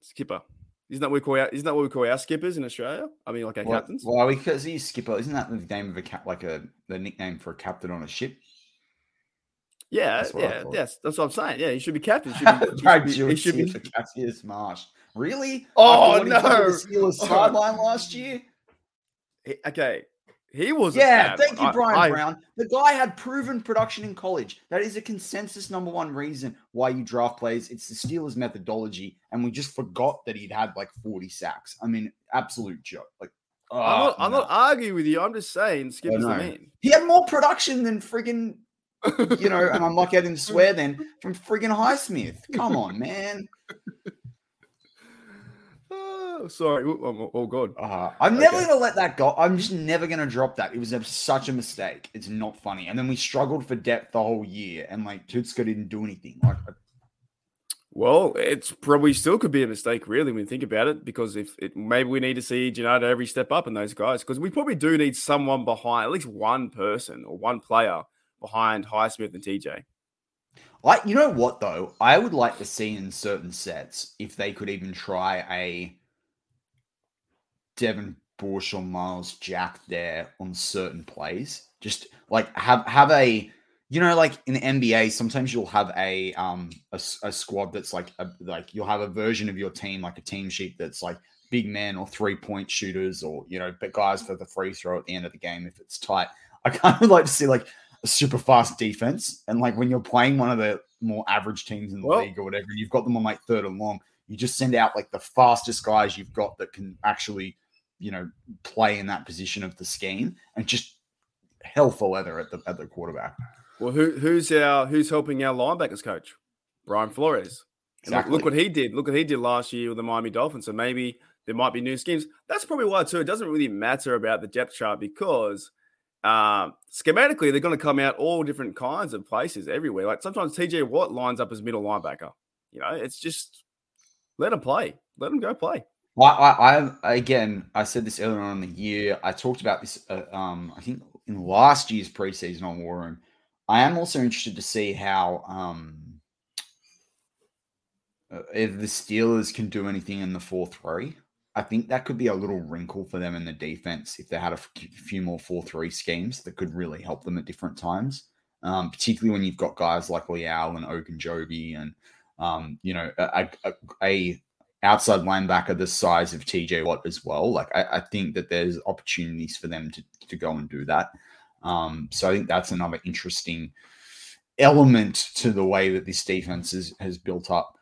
skipper. Isn't that what we call our, Isn't that what we call our skippers in Australia? I mean, like our well, captains. Well, because he's skipper. Isn't that the name of a cap? Like a the nickname for a captain on a ship? Yeah, yeah, yes, that's what I'm saying. Yeah, he should be captain. He should be, he should be, he should be for Cassius Marsh. Really? Oh no! The Steelers sideline last year. okay, he was. Yeah, thank you, Brian I, Brown. The guy had proven production in college. That is a consensus number one reason why you draft players. It's the Steelers methodology, and we just forgot that he'd had like 40 sacks. I mean, absolute joke. Like, oh, I'm, not, I'm not arguing with you. I'm just saying, Skip is the man. He had more production than friggin' you know, and I'm not getting to swear then from friggin' Highsmith. Come on, man. Oh, sorry. Oh, oh God. Uh, I'm okay. never going to let that go. I'm just never going to drop that. It was a, such a mistake. It's not funny. And then we struggled for depth the whole year, and like Tuszka didn't do anything. Like, Well, it's probably still could be a mistake, really, when you think about it, because if it, maybe we need to see Genard Avery step up in those guys, because we probably do need someone behind, at least one person or one player behind Highsmith and TJ. I, you know what though, I would like to see in certain sets if they could even try a Devin Bush or Myles Jack there on certain plays. Just like have have a you know like in the NBA sometimes you'll have a um a, a squad that's like a, like you'll have a version of your team like a team sheet that's like big men or three point shooters or you know but guys for the free throw at the end of the game if it's tight. I kind of like to see like a super fast defense and like when you're playing one of the more average teams in the well, league or whatever, you've got them on like third and long. You just send out like the fastest guys you've got that can actually you know play in that position of the scheme and just hell for leather at the at the quarterback. Well, who who's our who's helping our linebackers coach? Brian Flores. Exactly. Look, look, what he did. Look what he did last year with the Miami Dolphins. So maybe there might be new schemes. That's probably why too. It doesn't really matter about the depth chart because um, schematically they're going to come out all different kinds of places everywhere. Like sometimes TJ Watt lines up as middle linebacker. You know, it's just let him play. Let him go play. Well, I, I again, I said this earlier on in the year. I talked about this. Uh, um, I think in last year's preseason on War Room. I am also interested to see how um, uh, if the Steelers can do anything in the four three. I think that could be a little wrinkle for them in the defense if they had a few more four three schemes that could really help them at different times. Um, particularly when you've got guys like Leal and Ogunjobi and um, you know a, a, a, outside linebacker the size of TJ Watt as well. Like I, I, think that there's opportunities for them to to go and do that. Um, so I think that's another interesting element to the way that this defense is, has built up.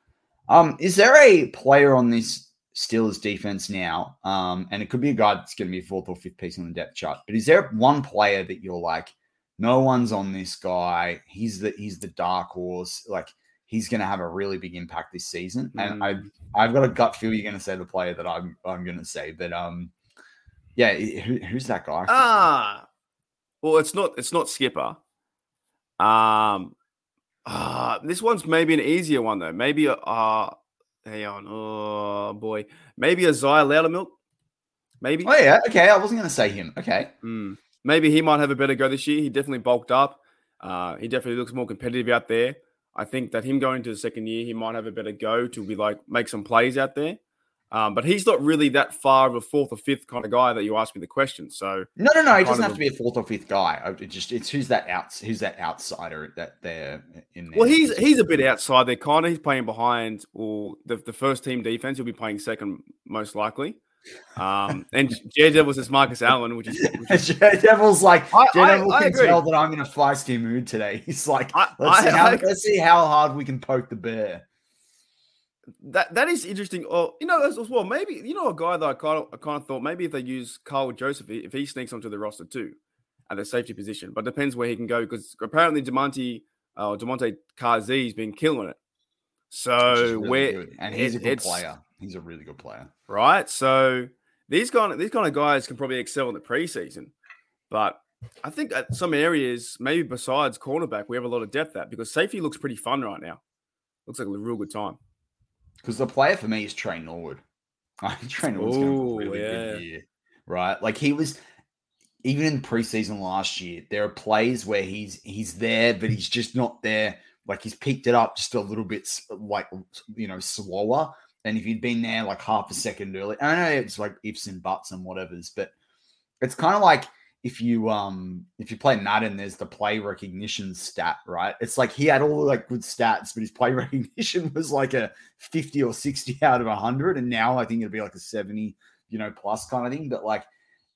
Um, is there a player on this Steelers defense now? Um, and it could be a guy that's going to be fourth or fifth piece on the depth chart. But is there one player that you're like, no one's on this guy? He's the he's the dark horse. Like he's going to have a really big impact this season. And I mm. I've got a gut feel you're going to say the player that I'm I'm going to say. But um, yeah, who, who's that guy? Ah, well, it's not. It's not Skipper. Um, uh, this one's maybe an easier one though. Maybe uh, hang on. Oh boy, maybe Isaiah Loudermilk. Maybe. Oh yeah. Okay, I wasn't going to say him. Okay. Mm. Maybe he might have a better go this year. He definitely bulked up. Uh, he definitely looks more competitive out there. I think that him going to the second year, he might have a better go to be like make some plays out there. Um, but he's not really that far of a fourth or fifth kind of guy that you ask me the question. So no, no, no, he doesn't have a... to be a fourth or fifth guy. It just it's who's that out who's that outsider that they're in there. Well, he's he's a bit outside there, kind of. He's playing behind or the, the first team defense. He'll be playing second most likely. Um, and J Devils is Marcus Allen, which is, which is... J Devils like I, J Devil can agree. tell that I'm in a feisty mood today. He's like, let's, I, see how, let's see how hard we can poke the bear that that is interesting. Or you know, as, well, maybe you know a guy that I kind of I kind of thought maybe if they use Karl Joseph, if he sneaks onto the roster too, at the safety position, but depends where he can go because apparently Demonte uh, Damontae Kazee's been killing it. So really where good. and he's it, a good player. He's a really good player, right? So these kind of these kind of guys can probably excel in the preseason, but I think at some areas, maybe besides cornerback, we have a lot of depth at because safety looks pretty fun right now. Looks like a real good time. Because the player for me is Tre Norwood. Tre Norwood's going to really yeah. good year, right? Like he was even in preseason last year. There are plays where he's he's there, but he's just not there. Like he's picked it up just a little bit, like you know, slower. And if he'd been there like half a second early, I know it's like ifs and buts and whatever's, but it's kind of like if you um if you play Madden, there's the play recognition stat, right? It's like he had all like good stats, but his play recognition was like a 50 or 60 out of 100, and now I think it'll be like a 70, you know, plus kind of thing. But like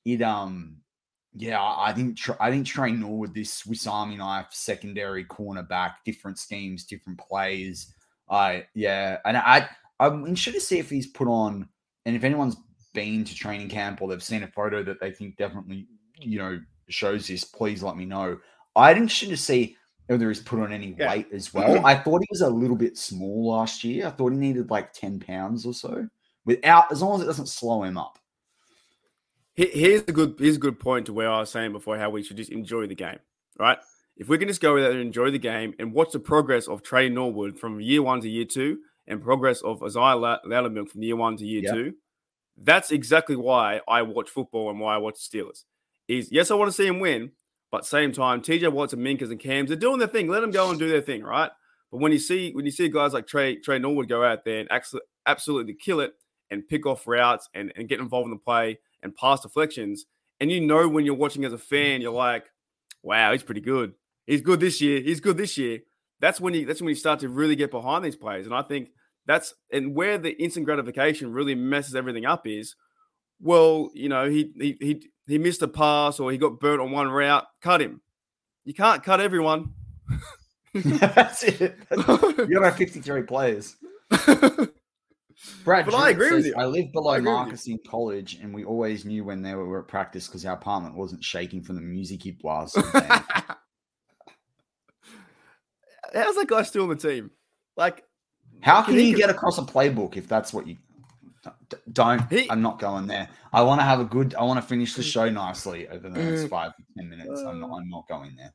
it um yeah, I think I think Tre Norwood this Swiss Army knife secondary cornerback, different schemes, different plays. I yeah, and I I'm interested to see if he's put on, and if anyone's been to training camp or they've seen a photo that they think definitely you know shows this, please let me know. I'd interested to see whether he's put on any yeah. weight as well. I thought he was a little bit small last year. I thought he needed like 10 pounds or so without as long as it doesn't slow him up. Here's a good here's a good point to where I was saying before how we should just enjoy the game, right? If we can just go that and enjoy the game and watch the progress of Tre Norwood from year one to year two, and progress of Isaiah Loudermilk from year one to year Yep. two, that's exactly why I watch football and why I watch Steelers. Is yes, I want to see him win, but same time, TJ Watts and Minkahs and Cams are doing their thing. Let them go and do their thing, right? But when you see when you see guys like Tre Tre Norwood go out there and absolutely kill it and pick off routes and, and get involved in the play and pass deflections, and you know when you're watching as a fan, you're like, wow, he's pretty good. He's good this year. He's good this year. That's when you that's when you start to really get behind these players. And I think that's and where the instant gratification really messes everything up is, well, you know, he he he he missed a pass or he got burnt on one route. Cut him. You can't cut everyone. That's it. You got our 53 players. Brad, But I agree with you. I lived below I agree with you. Marcus in college, and we always knew when they were at practice because our apartment wasn't shaking from the music he blasted. How's that guy still on the team? Like, How can He you get across a playbook if that's what you D- don't? He- I'm not going there. I want to have a good. I want to finish the show nicely over the next Mm. five ten minutes. I'm not. I'm not going there.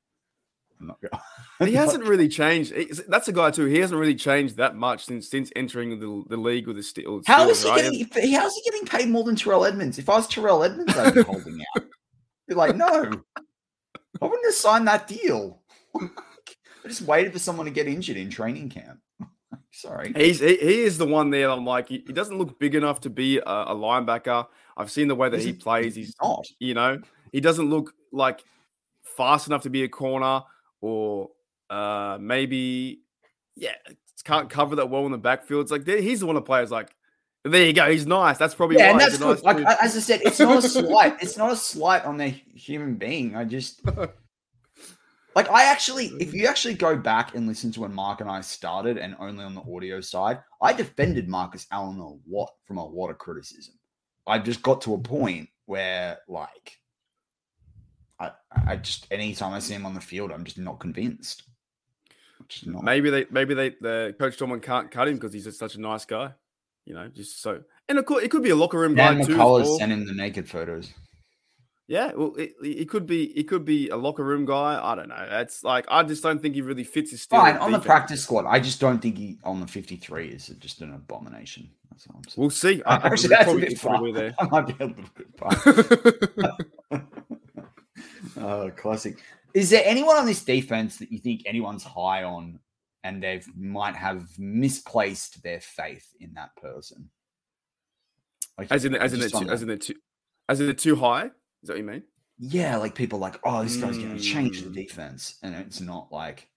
I'm not going. he hasn't really changed. That's a guy too. He hasn't really changed that much since since entering the, the league with the Steelers. How is he right? getting? How's he getting paid more than Terrell Edmunds? If I was Terrell Edmunds, I'd be holding out. Be like, no, I wouldn't have signed that deal. I just waited for someone to get injured in training camp. Sorry. He's he, he is the one there. I'm like, he, he doesn't look big enough to be a, a linebacker. I've seen the way that he plays. He's not. you know, he doesn't look like fast enough to be a corner or uh maybe yeah, can't cover that well in the backfield. It's like he's the one of the players like there you go. He's nice. That's probably Yeah, why and that's nice Like as I said, it's not a slight. It's not a slight on the human being. I just like I actually, if mm-hmm. you actually go back and listen to when Mark and I started, and only on the audio side, I defended Marcus Allen a lot from a lot of criticism. I just got to a point where, like, I, I just anytime I see him on the field, I'm just not convinced. Just not. Maybe they maybe they the coach Tomlin can't cut him because he's just such a nice guy. You know, just so and of course it could be a locker room Dan guy too. McCullers well. sent him the naked photos. Yeah, well, it, it could be it could be a locker room guy. I don't know. It's like I just don't think he really fits his style. Fine on the practice squad. I just don't think he on the 53 is just an abomination. That's all I'm saying. We'll see. I, I, Actually, that's probably, a bit far. there. I might be a little bit far. oh, classic. Is there anyone on this defense that you think anyone's high on and they might have misplaced their faith in that person? Like, As in as in just it too, as in it too as in it too high. Is that what you mean? yeah, like people like, oh, this guy's going to change the Mm. defense, and it's not like,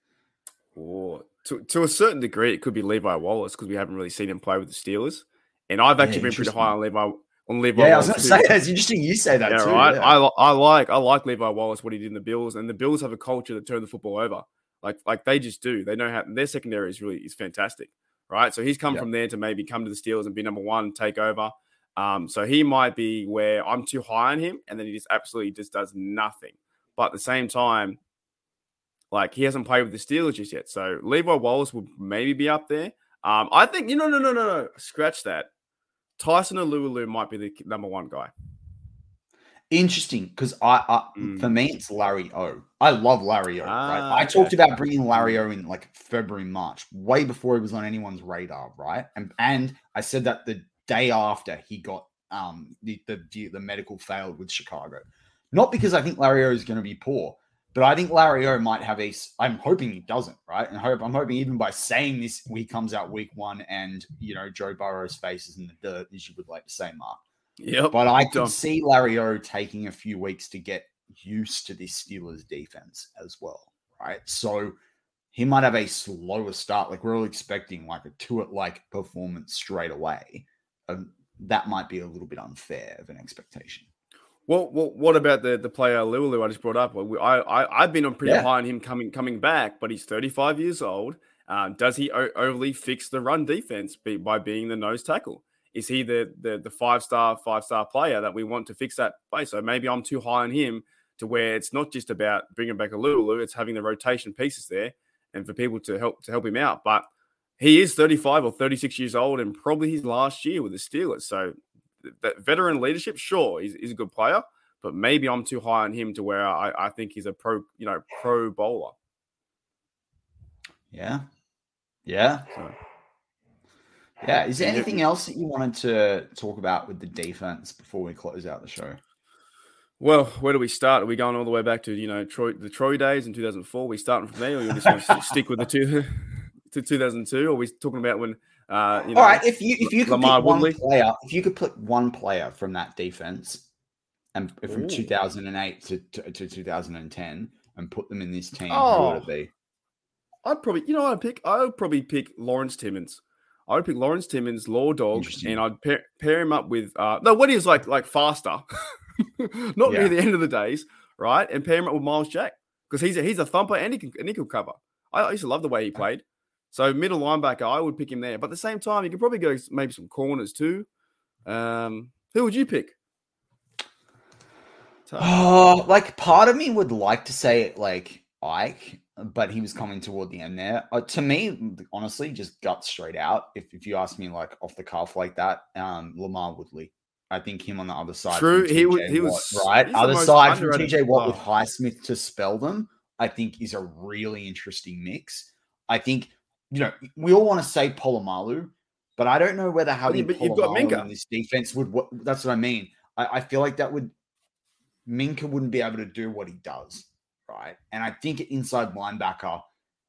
Or to to a certain degree, it could be Levi Wallace because we haven't really seen him play with the Steelers. And I've Yeah, actually been pretty high on Levi on Levi. yeah, I was going to say, it's interesting you say that yeah, too. right. yeah. I, I like I like Levi Wallace what he did in the Bills, and the Bills have a culture that turn the football over. Like like they just do. They know how their secondary is really is fantastic, right? So he's come Yeah. from there to maybe come to the Steelers and be number one, take over. Um, so he might be where I'm too high on him, and then he just absolutely just does nothing. But at the same time, like he hasn't played with the Steelers just yet. So Levi Wallace would maybe be up there. Um, I think you know, no, no, no, no, scratch that. Tyson Alualu might be the number one guy. Interesting, because I, I Mm. for me it's Larry O. I love Larry O. right? Ah, I okay. talked about bringing Larry O in like February, March, way before he was on anyone's radar, right? And and I said that the day after he got um the the, the, medical failed with Chicago, not because I think Larry O is going to be poor, but I think Larry O might have a. I'm hoping he doesn't, right? And I hope I'm hoping even by saying this, he comes out week one and you know Joe Burrow's face is in the dirt, as you would like to say, Mark. Yep. But I could see Larry O taking a few weeks to get used to this Steelers defense as well, right? So he might have a slower start. Like we're all expecting like a two at like performance straight away. Um, that might be a little bit unfair of an expectation. Well, well, what about the the player Lulu I just brought up? I, I I've been on pretty Yeah. high on him coming coming back, but he's 35 years old. Um, does he o- overly fix the run defense be, by being the nose tackle? Is he the the the five star five star player that we want to fix that play? So maybe I'm too high on him to where it's not just about bringing back Alualu, it's having the rotation pieces there and for people to help to help him out. But he is 35 or 36 years old and probably his last year with the Steelers. So that veteran leadership, sure, he's, he's a good player, but maybe I'm too high on him to where I, I think he's a pro, you know, pro bowler. Yeah. Yeah. So Yeah. Is there anything else that you wanted to talk about with the defense before we close out the show? Well, where do we start? Are we going all the way back to you know Troy, the Troy days in 2004? we starting from there, or you just want to stick with the two to 2002? Or are we talking about when uh, you know? All right. If you if you could LaMarr pick one Woodley? player, if you could pick one player from that defense, and from Ooh. 2008 to, to, to 2010, and put them in this team, who Oh. would it be? I'd probably, you know, I'd pick. I would probably pick Lawrence Timmons. I would pick Lawrence Timmons, Law Dog, and I'd pair, pair him up with uh, no, he was like like faster, not Yeah. near the end of the days, right? And pair him up with Myles Jack because he's a, he's a thumper and he can and he can cover. I, I used to love the way he played. So middle linebacker, I would pick him there. But at the same time, you could probably go maybe some corners too. Um, who would you pick? Tough. Oh, like part of me would like to say like Ike, but he was coming toward the end there. Uh, to me, honestly, just gut straight out. If if you ask me like off the cuff like that, um, LaMarr Woodley. I think him on the other side. True, he was- he Watt, was- right. Other side from TJ Watt with. Highsmith to spell them. I think is a really interesting mix. I think you know we all want to say Polamalu, but I don't know whether having but you've got Polamalu Minkah. in this defense would. What, that's what I mean. I, I feel like that would Minkah wouldn't be able to do what he does, right? And I think inside linebacker,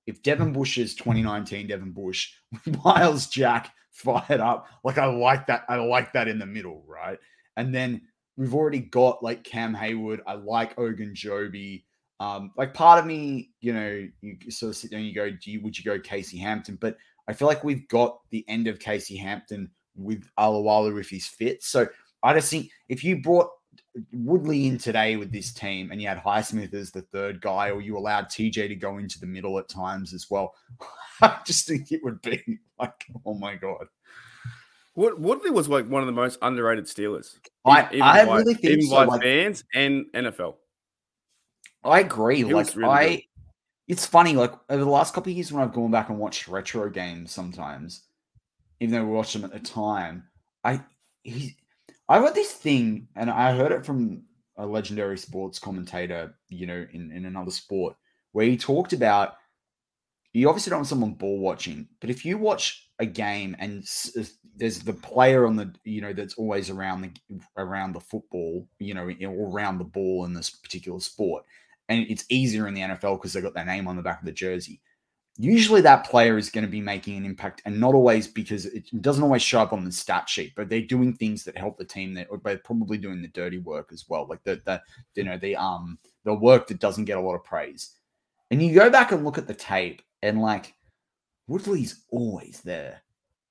if Devin Bush is 2019 Devin Bush, with Myles Jack fired up, like I like that. I like that in the middle, right? And then we've already got like Cam Heyward. I like Ogunjobi. Um, like part of me, you know, you sort of sit there and you go, do you, would you go Casey Hampton? But I feel like we've got the end of Casey Hampton with Alualu if he's fit. So I just think if you brought Woodley in today with this team and you had Highsmith as the third guy, or you allowed TJ to go into the middle at times as well, I just think it would be like, oh my God. Woodley was like one of the most underrated Steelers. I, even I by- really think even so. by Like, fans and NFL. I agree. He like really I, good. it's funny. Like over the last couple of years, when I've gone back and watched retro games, sometimes, even though we watched them at the time, I he, I got this thing, and I heard it from a legendary sports commentator, you know, in in another sport, where he talked about you obviously don't want someone ball watching, but if you watch a game and there's the player on the you know that's always around the around the football, you know, or around the ball in this particular sport and it's easier in the NFL because they got their name on the back of the jersey. Usually, that player is going to be making an impact, and not always because it doesn't always show up on the stat sheet. But they're doing things that help the team. That they're probably doing the dirty work as well, like the the you know the um the work that doesn't get a lot of praise. And you go back and look at the tape, and like Woodley's always there.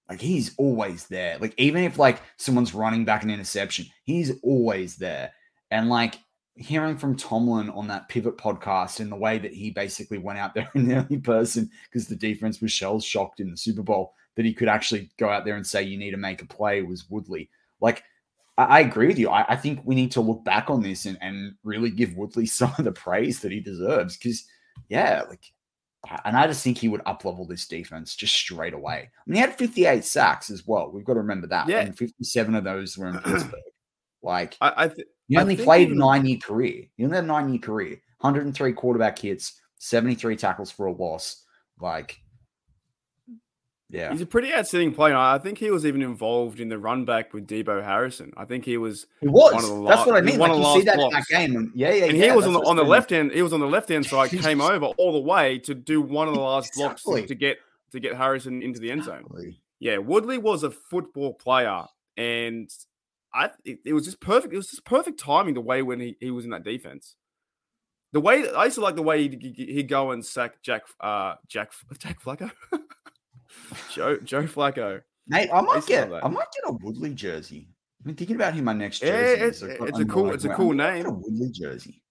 Like he's always there. Like even if like someone's running back an interception, he's always there. And like hearing from Tomlin on that pivot podcast and the way that he basically went out there and the only person because the defense was shell shocked in the Super Bowl that he could actually go out there and say you need to make a play was Woodley. Like I, agree with you. I, I think we need to look back on this and, and really give Woodley some of the praise that he deserves. Because yeah, like and I just think he would up level this defense just straight away. I mean, he had 58 sacks as well. We've got to remember that. Yeah. And 57 of those were in Pittsburgh. Like I, I th- I only think played even- nine year career. You only had a nine year career. 103 quarterback hits, 73 tackles for a loss. Like, yeah. he's a pretty outstanding player. I think he was even involved in the run back with Deebo Harrison. I think he was, He was. one of the that's what I mean. Like, you see that in that game. And yeah, yeah, and yeah. he was on the on the left hand. He was on the left hand side. Came over all the way to do one of the last blocks to- to get to get Harrison into the end zone. Exactly. Yeah, Woodley was a football player, and I it, it was just perfect. It was just perfect timing the way when he, he was in that defense. The way I used to like the way he'd, he'd go and sack Jack uh Jack Jack Flacco, Joe Joe Flacco. Mate, I might love get. I might get a Woodley jersey. I've been thinking about him my next jersey. Yeah, it's- it's a cool- it's a cool get name. A Woodley jersey.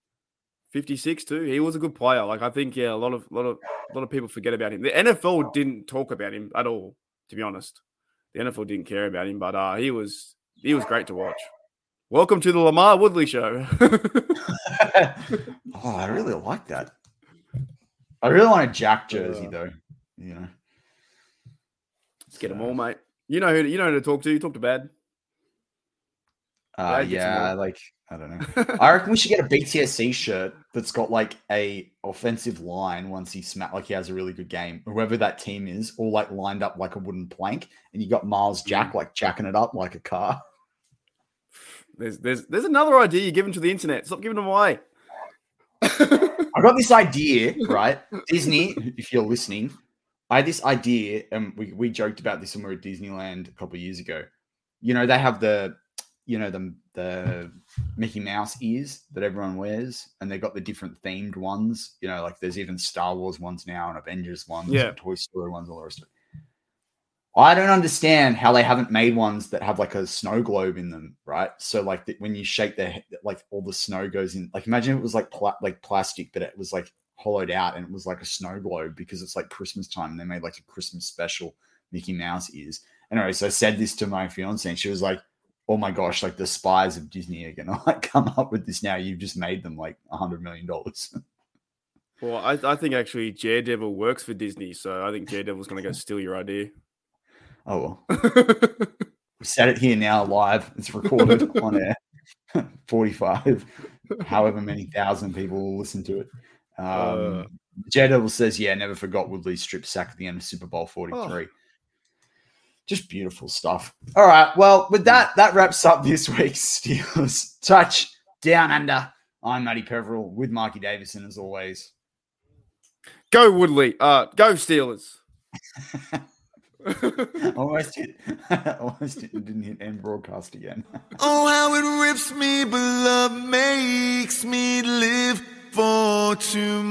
56 too. He was a good player. Like I think yeah, a lot of lot of a lot of people forget about him. The NFL didn't talk about him at all, to be honest. The NFL didn't care about him, but uh he was he was great to watch. Welcome to the LaMarr Woodley show. oh, I really like that. I really want a Jack jersey though. You know, let's Get them all, mate. You know who you know who to talk to. You talk to Bad. Uh, yeah, like I don't know. I reckon we should get a BTSC shirt that's got like a offensive line once he smack like he has a really good game. Whoever that team is, all like lined up like a wooden plank, and you got Myles Jack like jacking it up like a car. There's there's there's another idea you're giving to the internet. Stop giving them away. I got this idea, right? Disney, if you're listening, I had this idea, and we, we joked about this when we were at Disneyland a couple of years ago. You know, they have the, you know, the the Mickey Mouse ears that everyone wears, and they've got the different themed ones. You know, like there's even Star Wars ones now, and Avengers ones, Yeah. and Toy Story ones, all the rest of it. I don't understand how they haven't made ones that have like a snow globe in them, right? So like that when you shake their he- like all the snow goes in. Like imagine it was like pla- like plastic, but it was like hollowed out and it was like a snow globe because it's like Christmas time. And they made like a Christmas special Mickey Mouse ears. Anyway, so I said this to my fiance and she was like, "Oh my gosh, like the spies of Disney are gonna like come up with this now. You've just made them like a hundred million dollars." Well, I, I think actually Daredevil works for Disney, so I think Daredevil's going to go steal your idea. oh well. We said it here now live. It's recorded on air. 45, however many thousand people will listen to it. Um, Uh. Daredevil says, yeah, never forgot Woodley's strip sack at the end of Super Bowl 43. Just beautiful stuff. All right. Well, with that, that wraps up this week's Steelers Touch Down Under. I'm Matty Peveril with Marky Davison as always. go Woodley. Uh, go Steelers. almost hit, almost hit, didn't hit end broadcast again. Oh, how it rips me, but love makes me live for tomorrow.